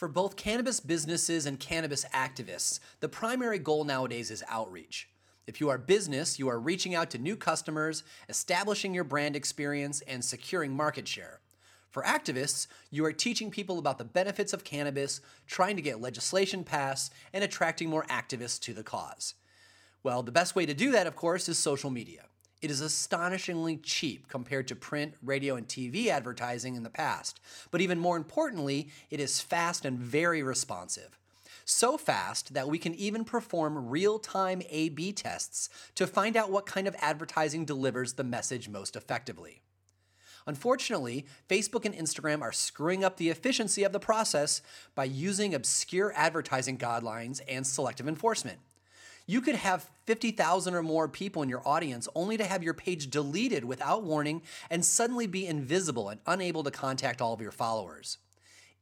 For both cannabis businesses and cannabis activists, the primary goal nowadays is outreach. If you are business, you are reaching out to new customers, establishing your brand experience, and securing market share. For activists, you are teaching people about the benefits of cannabis, trying to get legislation passed, and attracting more activists to the cause. Well, the best way to do that, of course, is social media. It is astonishingly cheap compared to print, radio, and TV advertising in the past. But even more importantly, it is fast and very responsive. So fast that we can even perform real time A B tests to find out what kind of advertising delivers the message most effectively. Unfortunately, Facebook and Instagram are screwing up the efficiency of the process by using obscure advertising guidelines and selective enforcement. You could have 50,000 or more people in your audience only to have your page deleted without warning and suddenly be invisible and unable to contact all of your followers.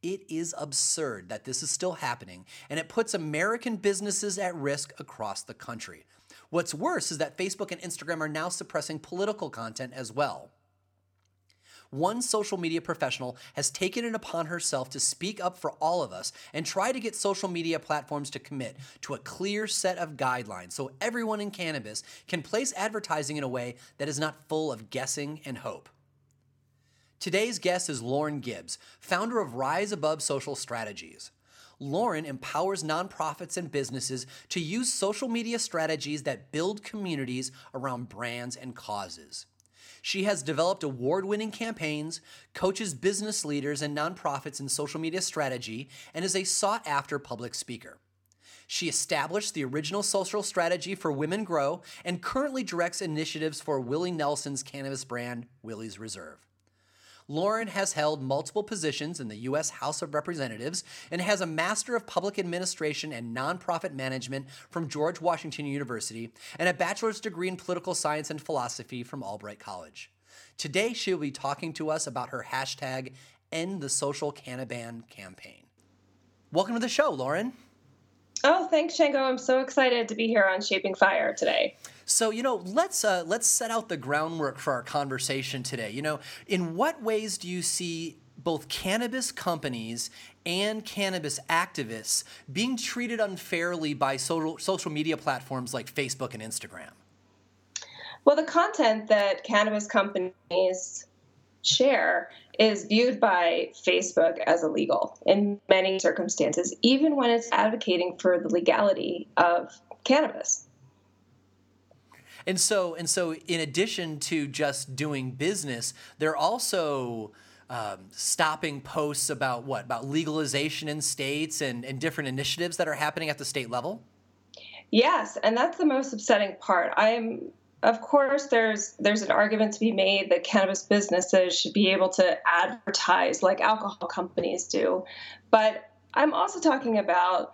It is absurd that this is still happening, and it puts American businesses at risk across the country. What's worse is that Facebook and Instagram are now suppressing political content as well. One social media professional has taken it upon herself to speak up for all of us and try to get social media platforms to commit to a clear set of guidelines so everyone in cannabis can place advertising in a way that is not full of guessing and hope. Today's guest is Lauren Gibbs, founder of Rise Above Social Strategies. Lauren empowers nonprofits and businesses to use social media strategies that build communities around brands and causes. She has developed award winning campaigns, coaches business leaders and nonprofits in social media strategy, and is a sought after public speaker. She established the original social strategy for Women Grow and currently directs initiatives for Willie Nelson's cannabis brand, Willie's Reserve. Lauren has held multiple positions in the U.S. House of Representatives and has a Master of Public Administration and Nonprofit Management from George Washington University and a bachelor's degree in political science and philosophy from Albright College. Today, she will be talking to us about her hashtag End the Social Cannaban campaign. Welcome to the show, Lauren. Oh, thanks, Shango. I'm so excited to be here on Shaping Fire today. So you know, let's uh, let's set out the groundwork for our conversation today. You know, in what ways do you see both cannabis companies and cannabis activists being treated unfairly by social social media platforms like Facebook and Instagram? Well, the content that cannabis companies share is viewed by Facebook as illegal in many circumstances, even when it's advocating for the legality of cannabis. And so, and so, in addition to just doing business, they're also um, stopping posts about what about legalization in states and, and different initiatives that are happening at the state level. Yes, and that's the most upsetting part. I'm of course there's there's an argument to be made that cannabis businesses should be able to advertise like alcohol companies do but i'm also talking about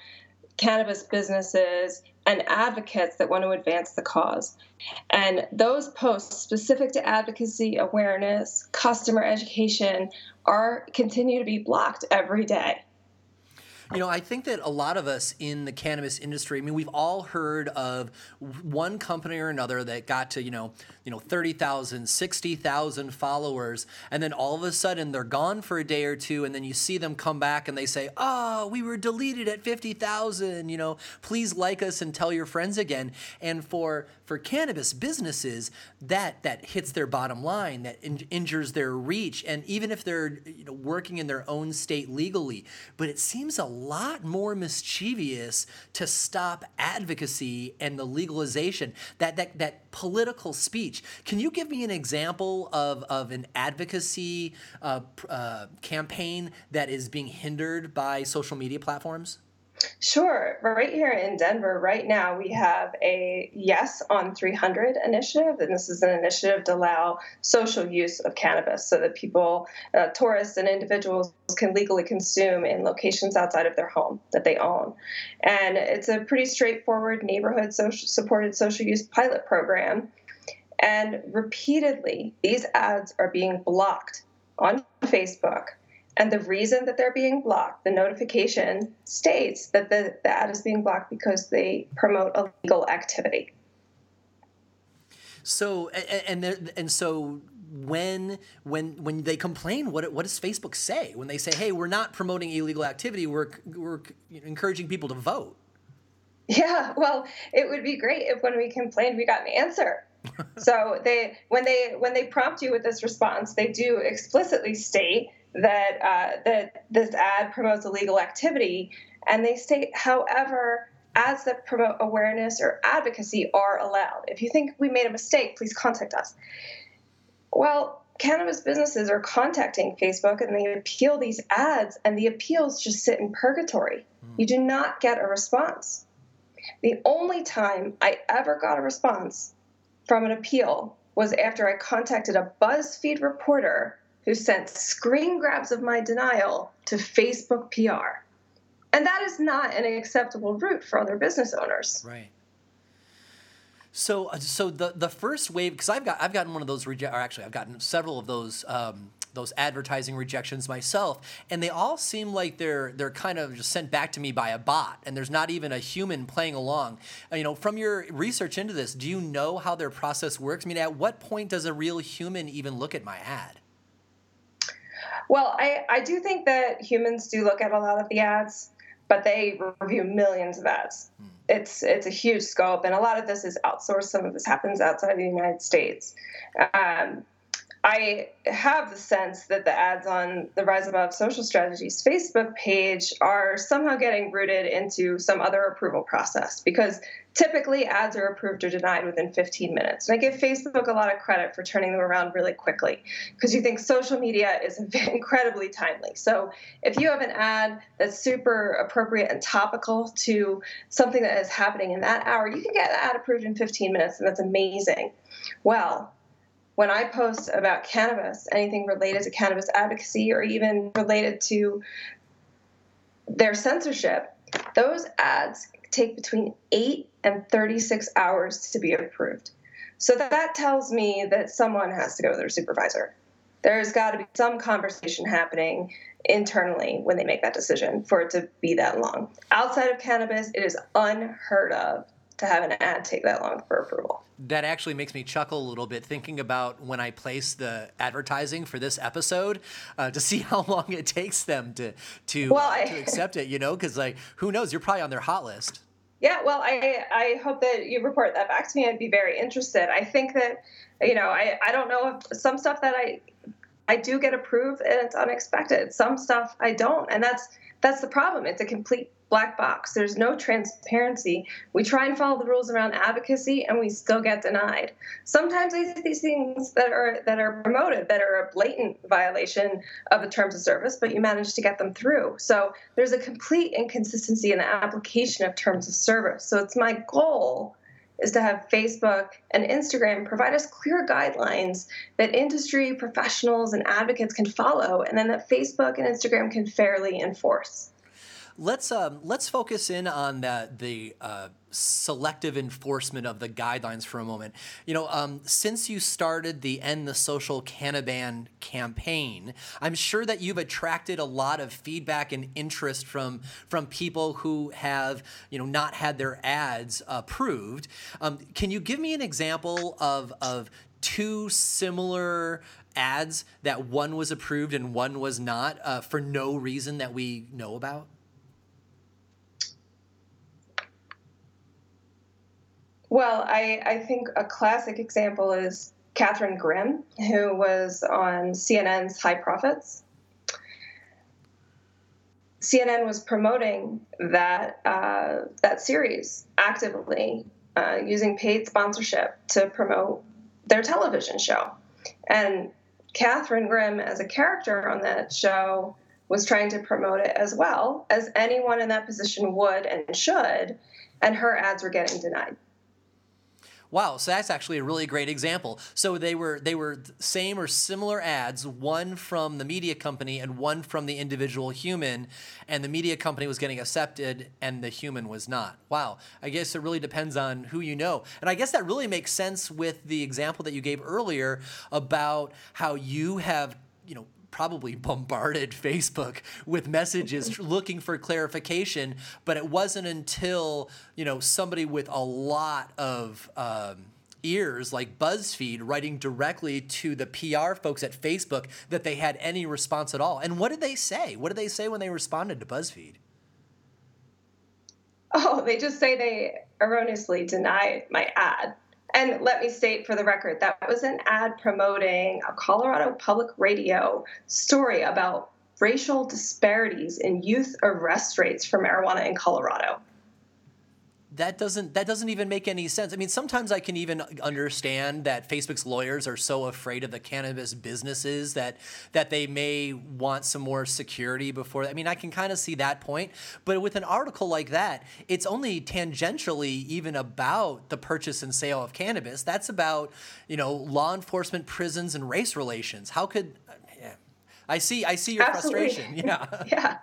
cannabis businesses and advocates that want to advance the cause. And those posts specific to advocacy, awareness, customer education are continue to be blocked every day. You know, I think that a lot of us in the cannabis industry, I mean, we've all heard of one company or another that got to, you know, you know, 30,000, 60,000 followers, and then all of a sudden they're gone for a day or two, and then you see them come back and they say, oh, we were deleted at 50,000, you know, please like us and tell your friends again. And for for cannabis businesses, that that hits their bottom line, that in, injures their reach, and even if they're you know, working in their own state legally, but it seems a lot more mischievous to stop advocacy and the legalization, that, that, that political speech. Can you give me an example of, of an advocacy uh, uh, campaign that is being hindered by social media platforms? Sure. Right here in Denver, right now, we have a Yes on 300 initiative. And this is an initiative to allow social use of cannabis so that people, uh, tourists, and individuals can legally consume in locations outside of their home that they own. And it's a pretty straightforward neighborhood social, supported social use pilot program. And repeatedly, these ads are being blocked on Facebook and the reason that they're being blocked, the notification states that the, the ad is being blocked because they promote illegal activity. So and and, and so when when when they complain, what what does Facebook say when they say, "Hey, we're not promoting illegal activity. We're we're encouraging people to vote." Yeah, well, it would be great if when we complained, we got an answer. so they when they when they prompt you with this response, they do explicitly state that uh, that this ad promotes illegal activity, and they state, however, ads that promote awareness or advocacy are allowed. If you think we made a mistake, please contact us. Well, cannabis businesses are contacting Facebook and they appeal these ads, and the appeals just sit in purgatory. Mm. You do not get a response. The only time I ever got a response from an appeal was after I contacted a BuzzFeed reporter who sent screen grabs of my denial to Facebook PR. And that is not an acceptable route for other business owners. Right. So, uh, so the the first wave, because I've got I've gotten one of those reject, or actually I've gotten several of those um, those advertising rejections myself, and they all seem like they're they're kind of just sent back to me by a bot, and there's not even a human playing along. Uh, you know, from your research into this, do you know how their process works? I mean, at what point does a real human even look at my ad? Well, I, I do think that humans do look at a lot of the ads, but they review millions of ads. Hmm. It's it's a huge scope, and a lot of this is outsourced. Some of this happens outside the United States. Um, I have the sense that the ads on the Rise Above Social Strategies Facebook page are somehow getting rooted into some other approval process because typically ads are approved or denied within 15 minutes. And I give Facebook a lot of credit for turning them around really quickly because you think social media is incredibly timely. So if you have an ad that's super appropriate and topical to something that is happening in that hour, you can get an ad approved in 15 minutes, and that's amazing. Well, when I post about cannabis, anything related to cannabis advocacy or even related to their censorship, those ads take between 8 and 36 hours to be approved. So that tells me that someone has to go to their supervisor. There's got to be some conversation happening internally when they make that decision for it to be that long. Outside of cannabis, it is unheard of to have an ad take that long for approval. That actually makes me chuckle a little bit thinking about when I place the advertising for this episode uh, to see how long it takes them to to, well, I, to accept it. You know, because like who knows? You're probably on their hot list. Yeah, well, I I hope that you report that back to me. I'd be very interested. I think that you know I I don't know if some stuff that I I do get approved and it's unexpected. Some stuff I don't, and that's that's the problem. It's a complete black box. There's no transparency. We try and follow the rules around advocacy and we still get denied. Sometimes these things that are that are promoted that are a blatant violation of the terms of service, but you manage to get them through. So there's a complete inconsistency in the application of terms of service. So it's my goal is to have Facebook and Instagram provide us clear guidelines that industry professionals and advocates can follow, and then that Facebook and Instagram can fairly enforce. Let's um, let's focus in on that the uh, selective enforcement of the guidelines for a moment. You know, um, since you started the End the Social Cannaban campaign, I'm sure that you've attracted a lot of feedback and interest from from people who have you know not had their ads approved. Um, can you give me an example of of two similar ads that one was approved and one was not uh, for no reason that we know about? Well, I, I think a classic example is Katharine Grimm, who was on CNN's High Profits. CNN was promoting that uh, that series actively, uh, using paid sponsorship to promote their television show. And Katharine Grimm, as a character on that show, was trying to promote it as well as anyone in that position would and should, and her ads were getting denied. Wow, so that's actually a really great example. So they were they were same or similar ads, one from the media company and one from the individual human, and the media company was getting accepted and the human was not. Wow, I guess it really depends on who you know. And I guess that really makes sense with the example that you gave earlier about how you have, you know, probably bombarded Facebook with messages looking for clarification, but it wasn't until you know somebody with a lot of um, ears like BuzzFeed writing directly to the PR folks at Facebook that they had any response at all. And what did they say? What did they say when they responded to BuzzFeed? Oh, they just say they erroneously denied my ad. And let me state for the record that was an ad promoting a Colorado Public Radio story about racial disparities in youth arrest rates for marijuana in Colorado that doesn't that doesn't even make any sense. I mean, sometimes I can even understand that Facebook's lawyers are so afraid of the cannabis businesses that that they may want some more security before. I mean, I can kind of see that point, but with an article like that, it's only tangentially even about the purchase and sale of cannabis. That's about you know law enforcement, prisons, and race relations. How could yeah. I see I see your Absolutely. frustration. Yeah. yeah.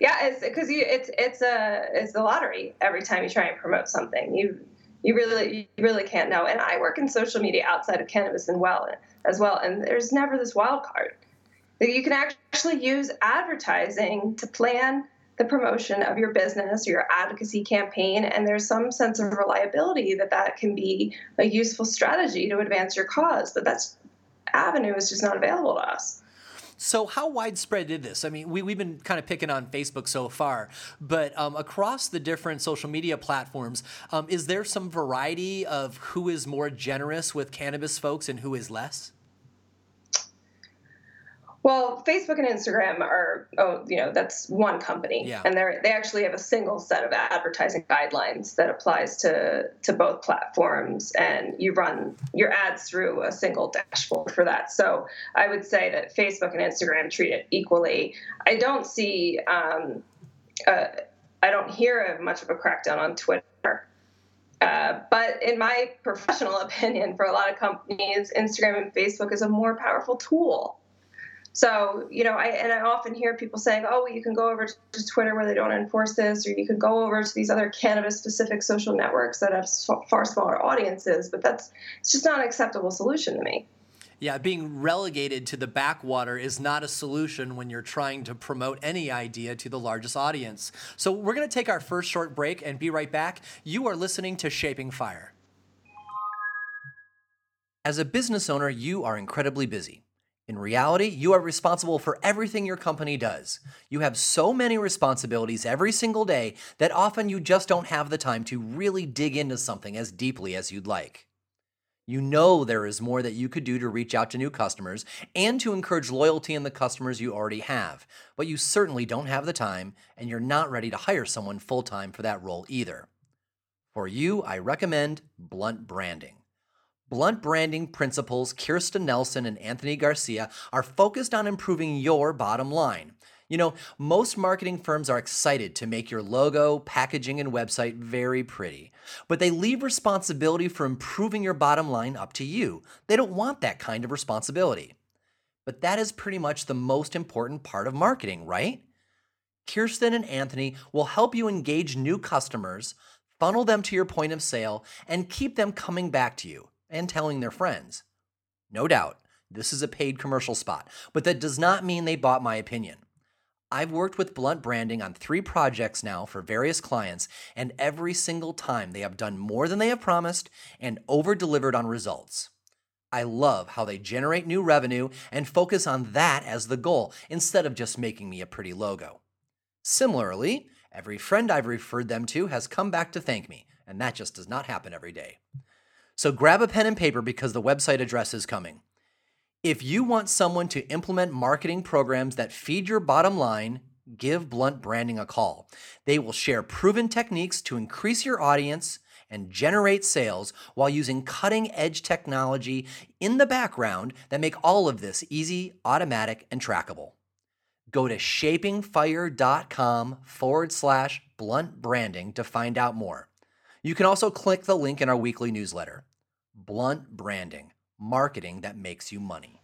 Yeah, it's because you it's it's a it's the lottery every time you try and promote something. You you really you really can't know. And I work in social media outside of cannabis and well as well, and there's never this wild card. that You can actually use advertising to plan the promotion of your business or your advocacy campaign, and there's some sense of reliability that that can be a useful strategy to advance your cause. But that's avenue is just not available to us. So, how widespread is this? I mean, we, we've been kind of picking on Facebook so far, but um, across the different social media platforms, um, is there some variety of who is more generous with cannabis folks and who is less? Well, Facebook and Instagram are, oh, you know, that's one company, yeah. and they they actually have a single set of advertising guidelines that applies to to both platforms, and you run your ads through a single dashboard for that. So I would say that Facebook and Instagram treat it equally. I don't see, um, uh, I don't hear much of a crackdown on Twitter. Uh, but in my professional opinion, for a lot of companies, Instagram and Facebook is a more powerful tool so, you know, I and I often hear people saying, "Oh, well, you can go over to Twitter where they don't enforce this, or you can go over to these other cannabis-specific social networks that have far smaller audiences." But that's it's just not an acceptable solution to me. Yeah, being relegated to the backwater is not a solution when you're trying to promote any idea to the largest audience. So, we're going to take our first short break and be right back. You are listening to Shaping Fire. As a business owner, you are incredibly busy. In reality, you are responsible for everything your company does. You have so many responsibilities every single day that often you just don't have the time to really dig into something as deeply as you'd like. You know there is more that you could do to reach out to new customers and to encourage loyalty in the customers you already have, but you certainly don't have the time and you're not ready to hire someone full time for that role either. For you, I recommend Blunt Branding. Blunt branding principals Kirsten Nelson and Anthony Garcia are focused on improving your bottom line. You know, most marketing firms are excited to make your logo, packaging, and website very pretty, but they leave responsibility for improving your bottom line up to you. They don't want that kind of responsibility. But that is pretty much the most important part of marketing, right? Kirsten and Anthony will help you engage new customers, funnel them to your point of sale, and keep them coming back to you and telling their friends. No doubt, this is a paid commercial spot, but that does not mean they bought my opinion. I've worked with Blunt Branding on three projects now for various clients, and every single time they have done more than they have promised and over delivered on results. I love how they generate new revenue and focus on that as the goal instead of just making me a pretty logo. Similarly, every friend I've referred them to has come back to thank me, and that just does not happen every day. So grab a pen and paper because the website address is coming. If you want someone to implement marketing programs that feed your bottom line, give Blunt Branding a call. They will share proven techniques to increase your audience and generate sales while using cutting edge technology in the background that make all of this easy, automatic, and trackable. Go to shapingfire.com forward slash blunt branding to find out more. You can also click the link in our weekly newsletter. Blunt Branding, marketing that makes you money.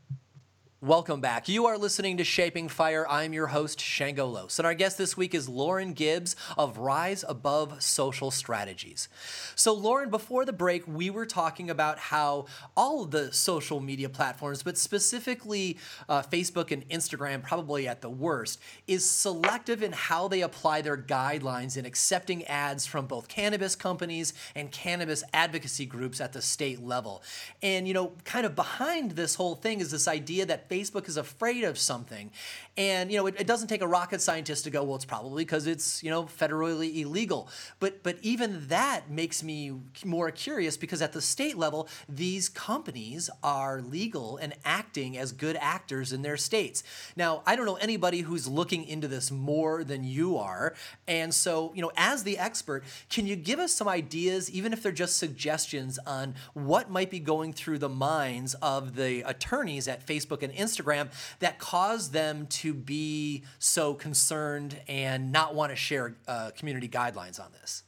Welcome back. You are listening to Shaping Fire. I'm your host, Shango Los. And our guest this week is Lauren Gibbs of Rise Above Social Strategies. So, Lauren, before the break, we were talking about how all of the social media platforms, but specifically uh, Facebook and Instagram, probably at the worst, is selective in how they apply their guidelines in accepting ads from both cannabis companies and cannabis advocacy groups at the state level. And, you know, kind of behind this whole thing is this idea that Facebook is afraid of something. And, you know, it, it doesn't take a rocket scientist to go, well, it's probably because it's, you know, federally illegal. But, but even that makes me more curious because at the state level, these companies are legal and acting as good actors in their states. Now, I don't know anybody who's looking into this more than you are. And so, you know, as the expert, can you give us some ideas, even if they're just suggestions, on what might be going through the minds of the attorneys at Facebook and Instagram that caused them to be so concerned and not want to share uh, community guidelines on this?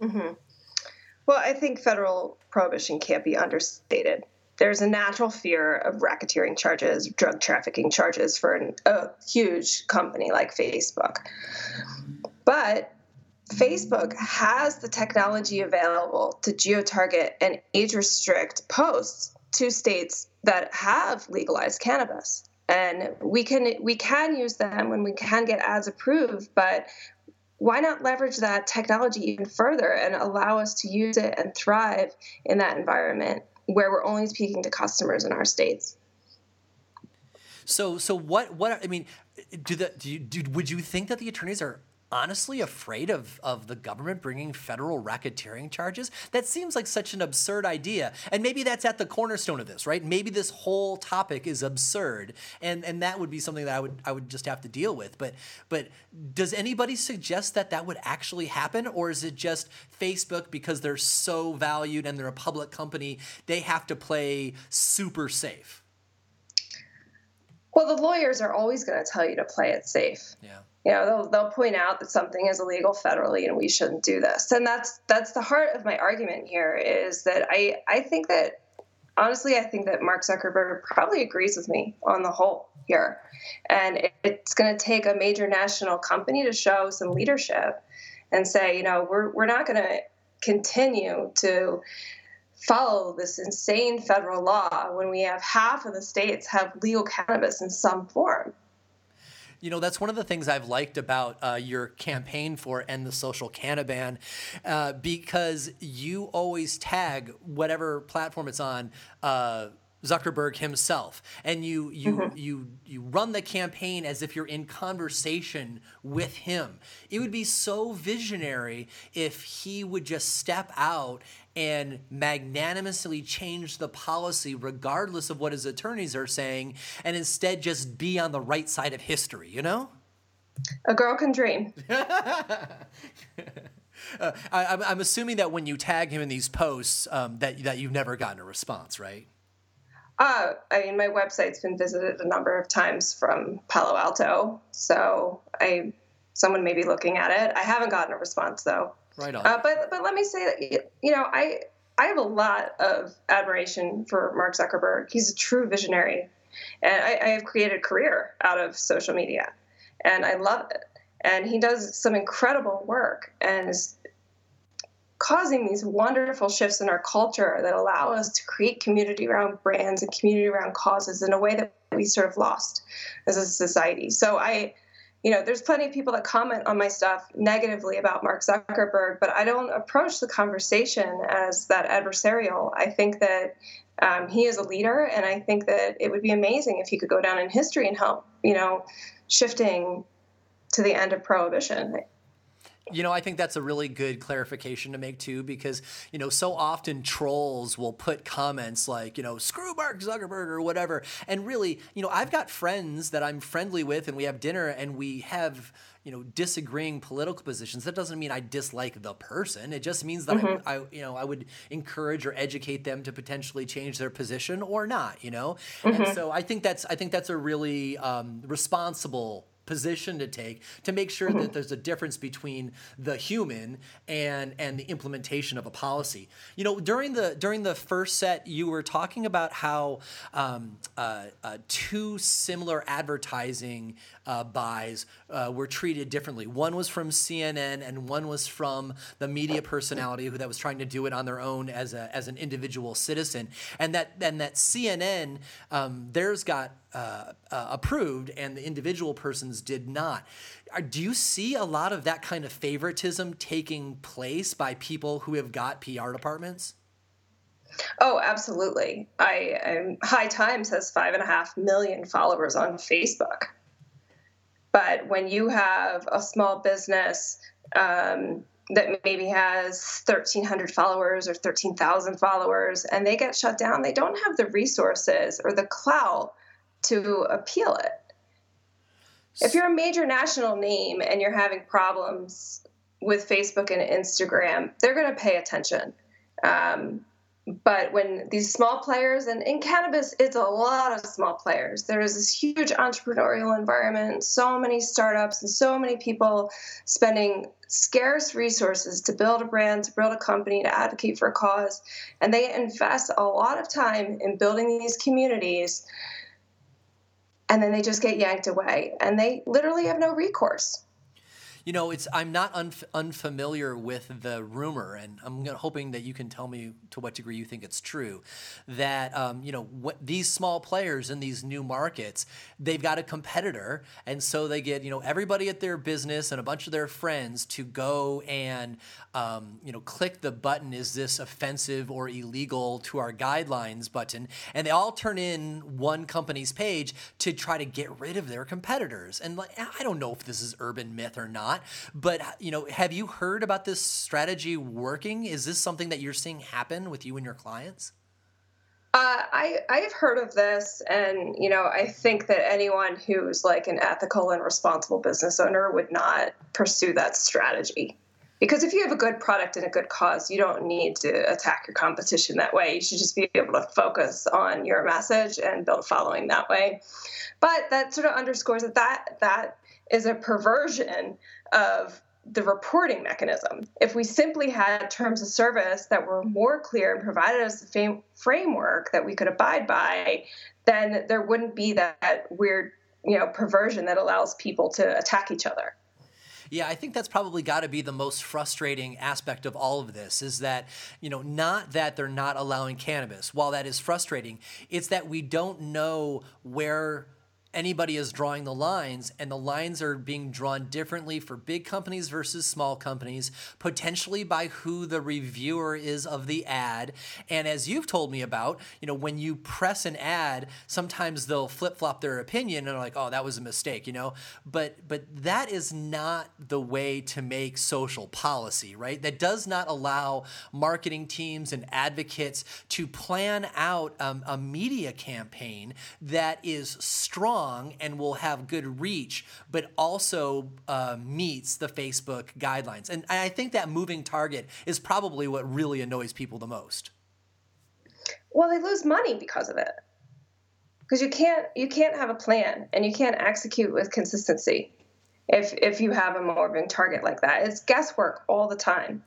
Mm-hmm. Well, I think federal prohibition can't be understated. There's a natural fear of racketeering charges, drug trafficking charges for an, a huge company like Facebook. But Facebook has the technology available to geo-target and age restrict posts to states that have legalized cannabis. And we can we can use them when we can get ads approved but why not leverage that technology even further and allow us to use it and thrive in that environment where we're only speaking to customers in our states? So so what what i mean do the do you do, would you think that the attorneys are honestly afraid of, of the government bringing federal racketeering charges? That seems like such an absurd idea. And maybe that's at the cornerstone of this, right? Maybe this whole topic is absurd. And, and that would be something that I would, I would just have to deal with. But, but does anybody suggest that that would actually happen? Or is it just Facebook, because they're so valued and they're a public company, they have to play super safe? Well, the lawyers are always going to tell you to play it safe. Yeah. You know they'll, they'll point out that something is illegal federally and we shouldn't do this. And that's that's the heart of my argument here is that i i think that honestly i think that mark zuckerberg probably agrees with me on the whole here. And it, it's going to take a major national company to show some leadership and say you know we're, we're not going to continue to follow this insane federal law when we have half of the states have legal cannabis in some form you know, that's one of the things I've liked about uh, your campaign for End the Social Cannaban uh, because you always tag whatever platform it's on. Uh, Zuckerberg himself, and you you mm-hmm. you you run the campaign as if you're in conversation with him. It would be so visionary if he would just step out and magnanimously change the policy regardless of what his attorneys are saying and instead just be on the right side of history, you know? A girl can dream. Uh, I, am assuming that when you tag him in these posts, um, that that you've never gotten a response, right? Uh, I mean, my website's been visited a number of times from Palo Alto, so I someone may be looking at it. I haven't gotten a response though. Right on. Uh, but but let me say that you know I I have a lot of admiration for Mark Zuckerberg. He's a true visionary, and I, I have created a career out of social media, and I love it. And he does some incredible work, and is causing these wonderful shifts in our culture that allow us to create community around brands and community around causes in a way that we sort of lost as a society. So I, you know, there's plenty of people that comment on my stuff negatively about Mark Zuckerberg, but I don't approach the conversation as that adversarial. I think that um, he is a leader, and I think that it would be amazing if he could go down in history and help, you know, shifting to the end of prohibition. You know, I think that's a really good clarification to make too, because, you know, so often trolls will put comments like, you know, screw Mark Zuckerberg or whatever. And really, you know, I've got friends that I'm friendly with and we have dinner and we have, you know, disagreeing political positions. That doesn't mean I dislike the person. It just means that mm-hmm. I, I, you know, I would encourage or educate them to potentially change their position or not, you know? Mm-hmm. And so I think that's, I think that's a really um, responsible position to take to make sure mm-hmm. that there's a difference between the human and and the implementation of a policy. You know, during the during the first set, you were talking about how um, uh, uh, two similar advertising uh, buys uh, were treated differently. One was from CNN, and one was from the media personality who that was trying to do it on their own as a as an individual citizen. And that and that CNN, um, theirs got uh, uh, approved, and the individual persons did not. Do you see a lot of that kind of favoritism taking place by people who have got PR departments? Oh, absolutely. I, I High Times has five and a half million followers on Facebook. But when you have a small business um, that maybe has 1,300 followers or 13,000 followers and they get shut down, they don't have the resources or the clout to appeal it. If you're a major national name and you're having problems with Facebook and Instagram, they're going to pay attention. Um, but when these small players and in cannabis it's a lot of small players there is this huge entrepreneurial environment so many startups and so many people spending scarce resources to build a brand to build a company to advocate for a cause and they invest a lot of time in building these communities and then they just get yanked away. And they literally have no recourse you know, it's I'm not unf- unfamiliar with the rumor, and I'm hoping that you can tell me to what degree you think it's true. That um, you know, what, these small players in these new markets, they've got a competitor, and so they get you know everybody at their business and a bunch of their friends to go and um, you know click the button. Is this offensive or illegal to our guidelines button? And they all turn in one company's page to try to get rid of their competitors. And like, I don't know if this is urban myth or not not. But you know, have you heard about this strategy working? Is this something that you're seeing happen with you and your clients? Uh, I I've heard of this, and you know, I think that anyone who's like an ethical and responsible business owner would not pursue that strategy. Because if you have a good product and a good cause, you don't need to attack your competition that way. You should just be able to focus on your message and build following that way. But that sort of underscores that that, that is a perversion of the reporting mechanism. If we simply had terms of service that were more clear and provided us a fam- framework that we could abide by, then there wouldn't be that weird, you know, perversion that allows people to attack each other. Yeah, I think that's probably got to be the most frustrating aspect of all of this is that, you know, not that they're not allowing cannabis. While that is frustrating, it's that we don't know where anybody is drawing the lines, and the lines are being drawn differently for big companies versus small companies, potentially by who the reviewer is of the ad. And as you've told me about, you know, when you press an ad, sometimes they'll flip flop their opinion and are like, "Oh, that was a mistake," you know. But but that is not the way to make social policy, right? That does not allow marketing teams and advocates to plan out um, a media campaign that is strong strong and will have good reach, but also uh, meets the Facebook guidelines. And I think that moving target is probably what really annoys people the most. Well, they lose money because of it. Because you can't you can't have a plan and you can't execute with consistency if if you have a moving target like that. It's guesswork all the time.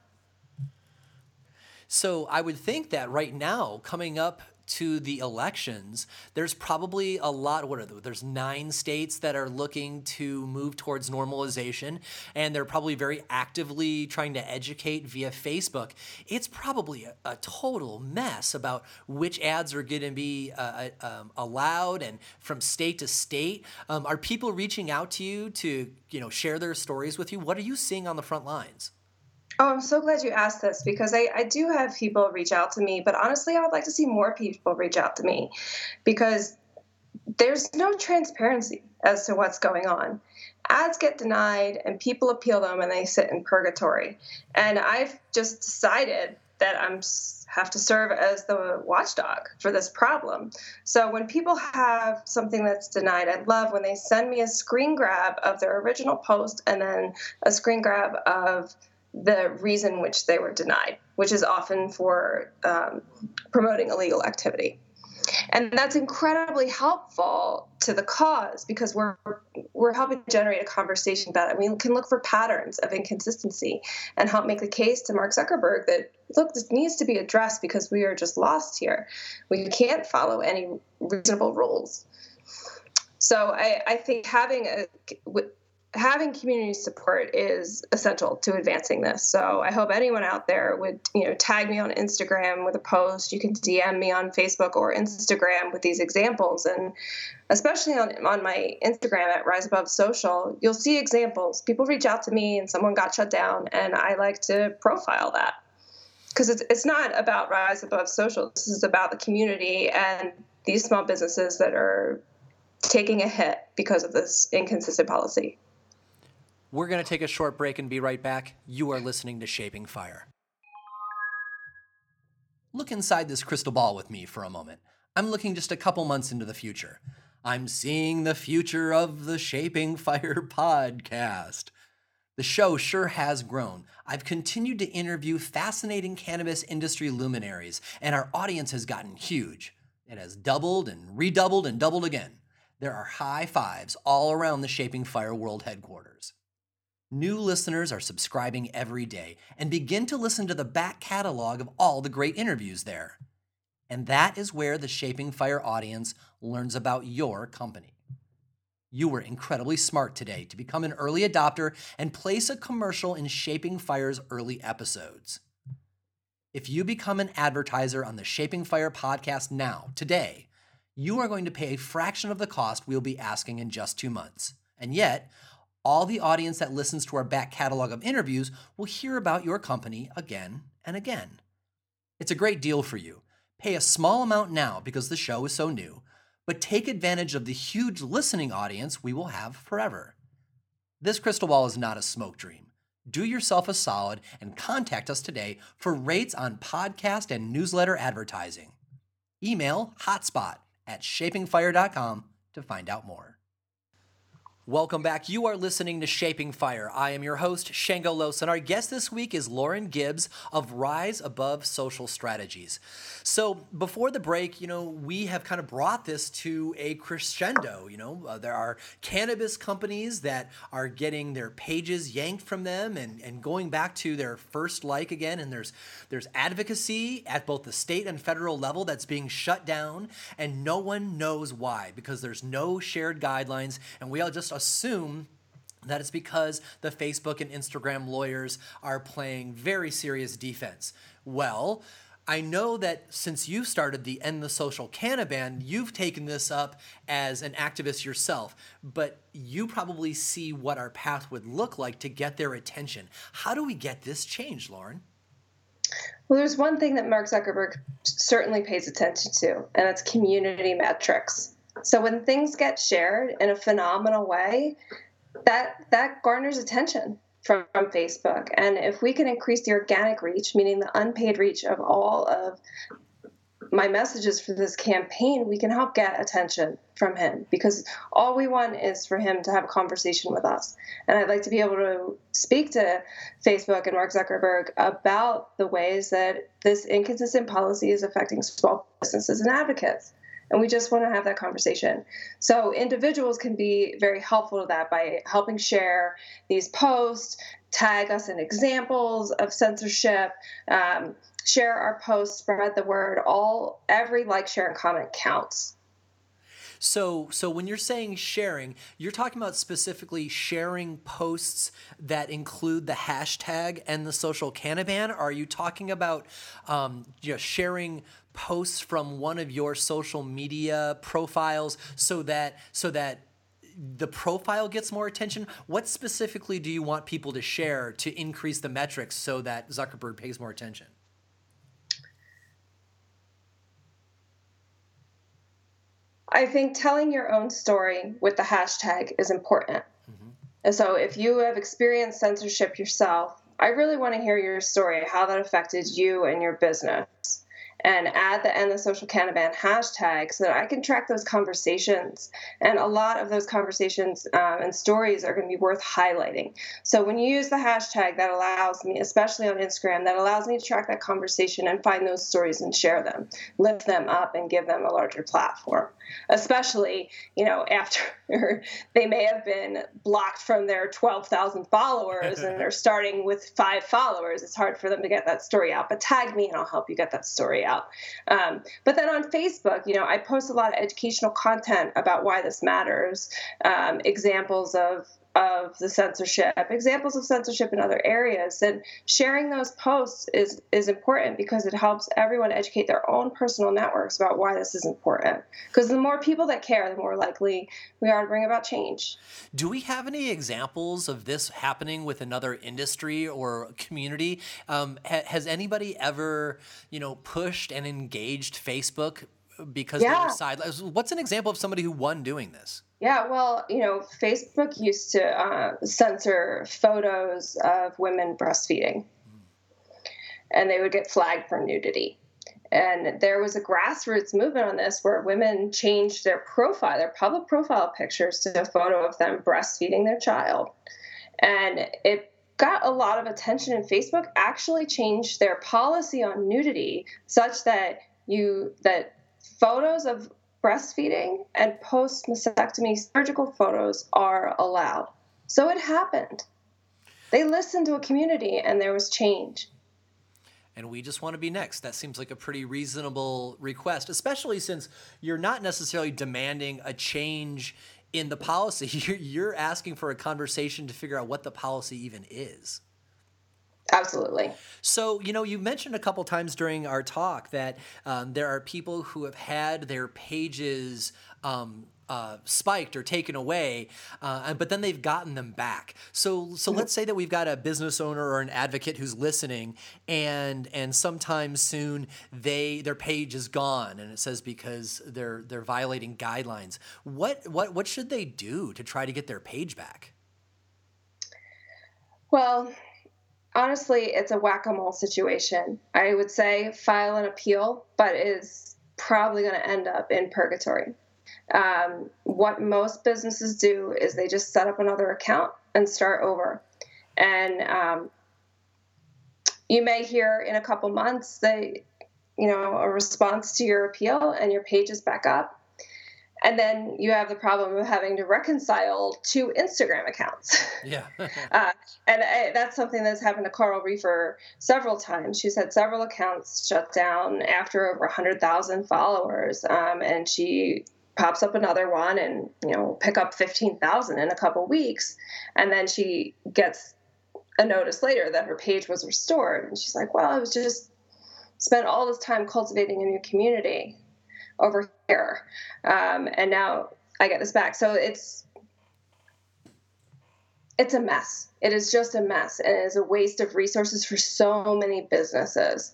So I would think that right now, coming up to the elections, there's probably a lot. What are there? There's nine states that are looking to move towards normalization, and they're probably very actively trying to educate via Facebook. It's probably a, a total mess about which ads are going to be uh, uh, um, allowed and from state to state. Um, are people reaching out to you to you know share their stories with you? What are you seeing on the front lines? Oh, I'm so glad you asked this because I, I do have people reach out to me, but honestly, I would like to see more people reach out to me because there's no transparency as to what's going on. Ads get denied and people appeal them and they sit in purgatory. And I've just decided that I'm have to serve as the watchdog for this problem. So when people have something that's denied, I love when they send me a screen grab of their original post and then a screen grab of the reason which they were denied, which is often for um, promoting illegal activity. and that's incredibly helpful to the cause because we're we're helping generate a conversation about it. We can look for patterns of inconsistency and help make the case to Mark Zuckerberg that look, this needs to be addressed because we are just lost here. We can't follow any reasonable rules. So I, I think having a having community support is essential to advancing this. So I hope anyone out there would, you know, tag me on Instagram with a post. You can DM me on Facebook or Instagram with these examples. And especially on, on my Instagram at Rise Above Social, you'll see examples. People reach out to me and someone got shut down, and I like to profile that. Because it's, it's not about Rise Above Social. This is about the community and these small businesses that are taking a hit because of this inconsistent policy. We're going to take a short break and be right back. You are listening to Shaping Fire. Look inside this crystal ball with me for a moment. I'm looking just a couple months into the future. I'm seeing the future of the Shaping Fire podcast. The show sure has grown. I've continued to interview fascinating cannabis industry luminaries, and our audience has gotten huge. It has doubled and redoubled and doubled again. There are high fives all around the Shaping Fire World headquarters. New listeners are subscribing every day and begin to listen to the back catalog of all the great interviews there. And that is where the Shaping Fire audience learns about your company. You were incredibly smart today to become an early adopter and place a commercial in Shaping Fire's early episodes. If you become an advertiser on the Shaping Fire podcast now, today, you are going to pay a fraction of the cost we'll be asking in just two months. And yet, all the audience that listens to our back catalog of interviews will hear about your company again and again. It's a great deal for you. Pay a small amount now because the show is so new, but take advantage of the huge listening audience we will have forever. This crystal ball is not a smoke dream. Do yourself a solid and contact us today for rates on podcast and newsletter advertising. Email hotspot at shapingfire.com to find out more. Welcome back. You are listening to Shaping Fire. I am your host, Shango Los, and our guest this week is Lauren Gibbs of Rise Above Social Strategies. So, before the break, you know, we have kind of brought this to a crescendo. You know, uh, there are cannabis companies that are getting their pages yanked from them and, and going back to their first like again, and there's there's advocacy at both the state and federal level that's being shut down, and no one knows why because there's no shared guidelines, and we all just assume that it's because the Facebook and Instagram lawyers are playing very serious defense. Well, I know that since you started the End the Social Cannaban, you've taken this up as an activist yourself, but you probably see what our path would look like to get their attention. How do we get this changed, Lauren? Well, there's one thing that Mark Zuckerberg certainly pays attention to, and that's community metrics. So when things get shared in a phenomenal way, that that garners attention from, from Facebook. And if we can increase the organic reach, meaning the unpaid reach of all of my messages for this campaign, we can help get attention from him because all we want is for him to have a conversation with us. And I'd like to be able to speak to Facebook and Mark Zuckerberg about the ways that this inconsistent policy is affecting small businesses and advocates and we just want to have that conversation. So individuals can be very helpful to that by helping share these posts, tag us in examples of censorship, um, share our posts, spread the word. All every like, share, and comment counts. So, so when you're saying sharing, you're talking about specifically sharing posts that include the hashtag and the social Cannaban. Are you talking about um, sharing posts from one of your social media profiles so that so that the profile gets more attention what specifically do you want people to share to increase the metrics so that zuckerberg pays more attention i think telling your own story with the hashtag is important mm-hmm. and so if you have experienced censorship yourself i really want to hear your story how that affected you and your business and add the end the social Cannaban hashtag so that I can track those conversations. And a lot of those conversations um, and stories are going to be worth highlighting. So when you use the hashtag, that allows me, especially on Instagram, that allows me to track that conversation and find those stories and share them, lift them up, and give them a larger platform. Especially, you know, after they may have been blocked from their 12,000 followers and they're starting with five followers. It's hard for them to get that story out. But tag me and I'll help you get that story out. Um, but then on Facebook, you know, I post a lot of educational content about why this matters, um, examples of of the censorship, examples of censorship in other areas. And sharing those posts is is important because it helps everyone educate their own personal networks about why this is important. Because the more people that care, the more likely we are to bring about change. Do we have any examples of this happening with another industry or community? Um, ha- has anybody ever, you know, pushed and engaged Facebook because yeah. they were side? What's an example of somebody who won doing this? Yeah, well, you know, Facebook used to uh, censor photos of women breastfeeding, and they would get flagged for nudity. And there was a grassroots movement on this where women changed their profile, their public profile pictures, to a photo of them breastfeeding their child. And it got a lot of attention, and Facebook actually changed their policy on nudity such that you that photos of breastfeeding and post mastectomy surgical photos are allowed. So it happened. They listened to a community and there was change. And we just want to be next. That seems like a pretty reasonable request, especially since you're not necessarily demanding a change in the policy. You're, asking for a conversation to figure out what the policy even is. Absolutely. So, you know, you mentioned a couple times during our talk that um, there are people who have had their pages um, uh, spiked or taken away, uh, but then they've gotten them back. So, so let's say that we've got a business owner or an advocate who's listening, and and sometime soon they their page is gone, and it says because they're they're violating guidelines. What what what should they do to try to get their page back? Well, honestly, it's a whack a mole situation. I would say file an appeal, but is probably going to end up in purgatory. Um, what most businesses do is they just set up another account and start over. And um, you may hear in a couple months that you know a response to your appeal and your page is back up and then you have the problem of having to reconcile two Instagram accounts. Yeah. uh, and I, that's something that's happened to Coral Reefer several times. She's had several accounts shut down after over 100,000 followers. Um, and she pops up another one and, you know, pick up 15,000 in a couple weeks. And then she gets a notice later that her page was restored. And she's like, well, I was just spent all this time cultivating a new community over here. Um, and now I get this back. So it's it's a mess. It is just a mess, and it is a waste of resources for so many businesses.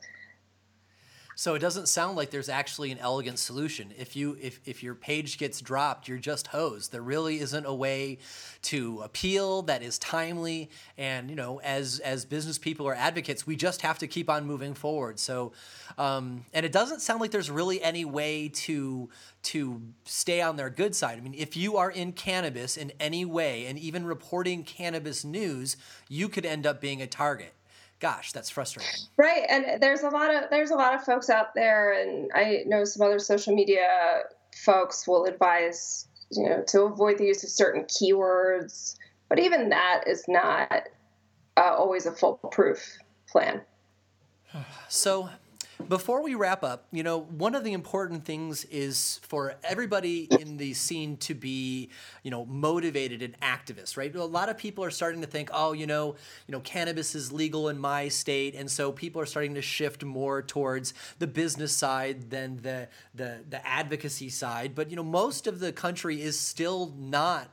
So it doesn't sound like there's actually an elegant solution. If you if, if your page gets dropped, you're just hosed. There really isn't a way to appeal that is timely. And you know, as as business people or advocates, we just have to keep on moving forward. So, um, and it doesn't sound like there's really any way to to stay on their good side. I mean, if you are in cannabis in any way and even reporting cannabis news, you could end up being a target gosh that's frustrating. Right and there's a lot of there's a lot of folks out there and i know some other social media folks will advise you know to avoid the use of certain keywords but even that is not uh, always a foolproof plan. So before we wrap up, you know, one of the important things is for everybody in the scene to be, you know, motivated and activists, right? A lot of people are starting to think, oh, you know, you know, cannabis is legal in my state, and so people are starting to shift more towards the business side than the the the advocacy side. But you know, most of the country is still not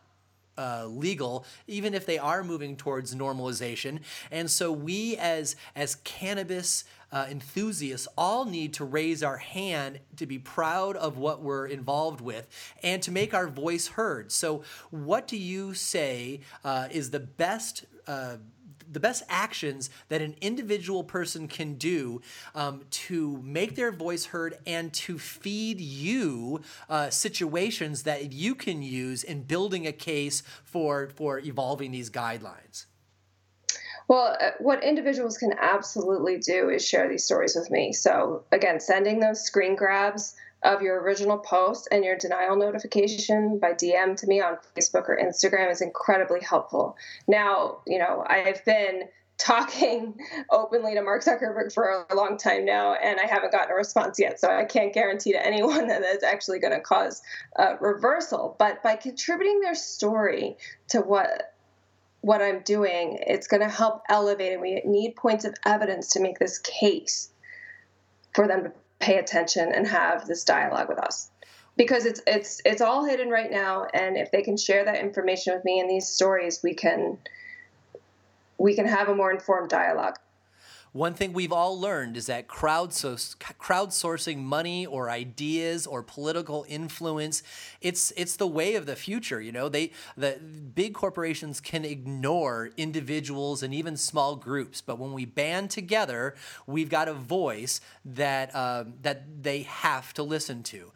uh, legal, even if they are moving towards normalization. And so we, as as cannabis uh, enthusiasts, all need to raise our hand to be proud of what we're involved with and to make our voice heard. So, what do you say uh, is the best? Uh, the best actions that an individual person can do um, to make their voice heard and to feed you uh, situations that you can use in building a case for for evolving these guidelines. Well, uh, what individuals can absolutely do is share these stories with me. So, again, sending those screen grabs of your original post and your denial notification by DM to me on Facebook or Instagram is incredibly helpful. Now, you know, I've been talking openly to Mark Zuckerberg for a long time now, and I haven't gotten a response yet. So I can't guarantee to anyone that it's actually going to cause a reversal. But by contributing their story to what what I'm doing, it's going to help elevate it. We need points of evidence to make this case for them to pay attention and have this dialogue with us. Because it's it's it's all hidden right now, and if they can share that information with me in these stories, we can we can have a more informed dialogue. One thing we've all learned is that crowdsourcing money or ideas or political influence, it's it's the way of the future. You know, they the big corporations can ignore individuals and even small groups, but when we band together, we've got a voice that uh, that they have to listen to.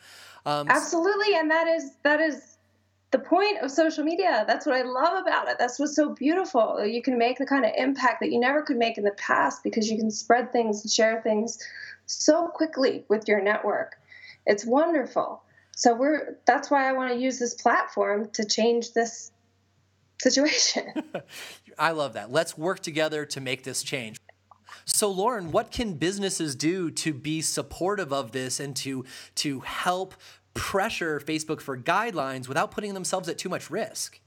Um, Absolutely, and that is that is the point of social media. That's what I love about it. That's what's so beautiful. You can make the kind of impact that you never could make in the past because you can spread things and share things so quickly with your network. It's wonderful. So we're that's why I want to use this platform to change this situation. I love that. Let's work together to make this change. So Lauren, what can businesses do to be supportive of this and to to help pressure Facebook for guidelines without putting themselves at too much risk?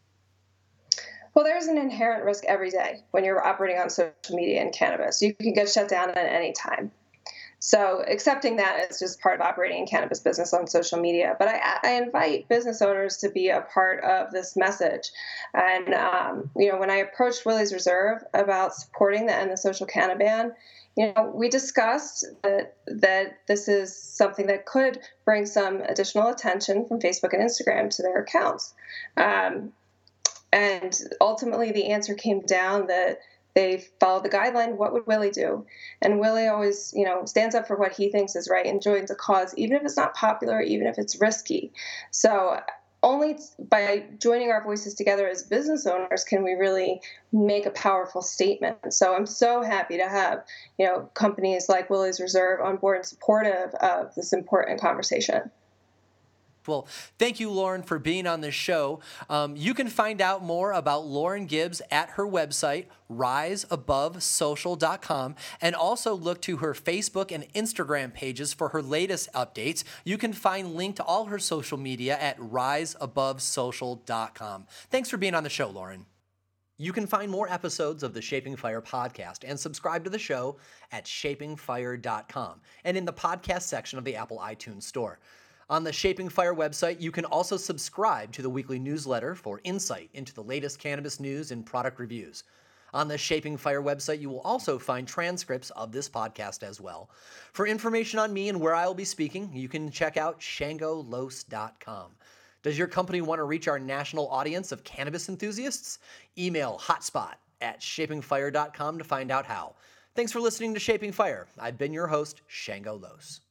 Well, there's an inherent risk every day when you're operating on social media and cannabis. You can get shut down at any time. So, accepting that is just part of operating a cannabis business on social media. But I, I invite business owners to be a part of this message. And, um, you know, when I approached Willie's Reserve about supporting the end the social cannabis ban, you know, we discussed that that this is something that could bring some additional attention from Facebook and Instagram to their accounts. Um, and ultimately, the answer came down that they followed the guideline. What would Willie do? And Willie always, you know, stands up for what he thinks is right and joins a cause, even if it's not popular, even if it's risky. So only by joining our voices together as business owners can we really make a powerful statement. So I'm so happy to have, you know, companies like Willie's Reserve on board and supportive of this important conversation. Well, thank you, Lauren, for being on this show. Um, you can find out more about Lauren Gibbs at her website, riseabovesocial.com, and also look to her Facebook and Instagram pages for her latest updates. You can find link to all her social media at riseabovesocial.com. Thanks for being on the show, Lauren. You can find more episodes of the Shaping Fire podcast and subscribe to the show at shapingfire.com and in the podcast section of the Apple iTunes Store. On the Shaping Fire website, you can also subscribe to the weekly newsletter for insight into the latest cannabis news and product reviews. On the Shaping Fire website, you will also find transcripts of this podcast as well. For information on me and where I will be speaking, you can check out shangolos.com. Does your company want to reach our national audience of cannabis enthusiasts? Email hotspot at shapingfire.com to find out how. Thanks for listening to Shaping Fire. I've been your host, Shango Los.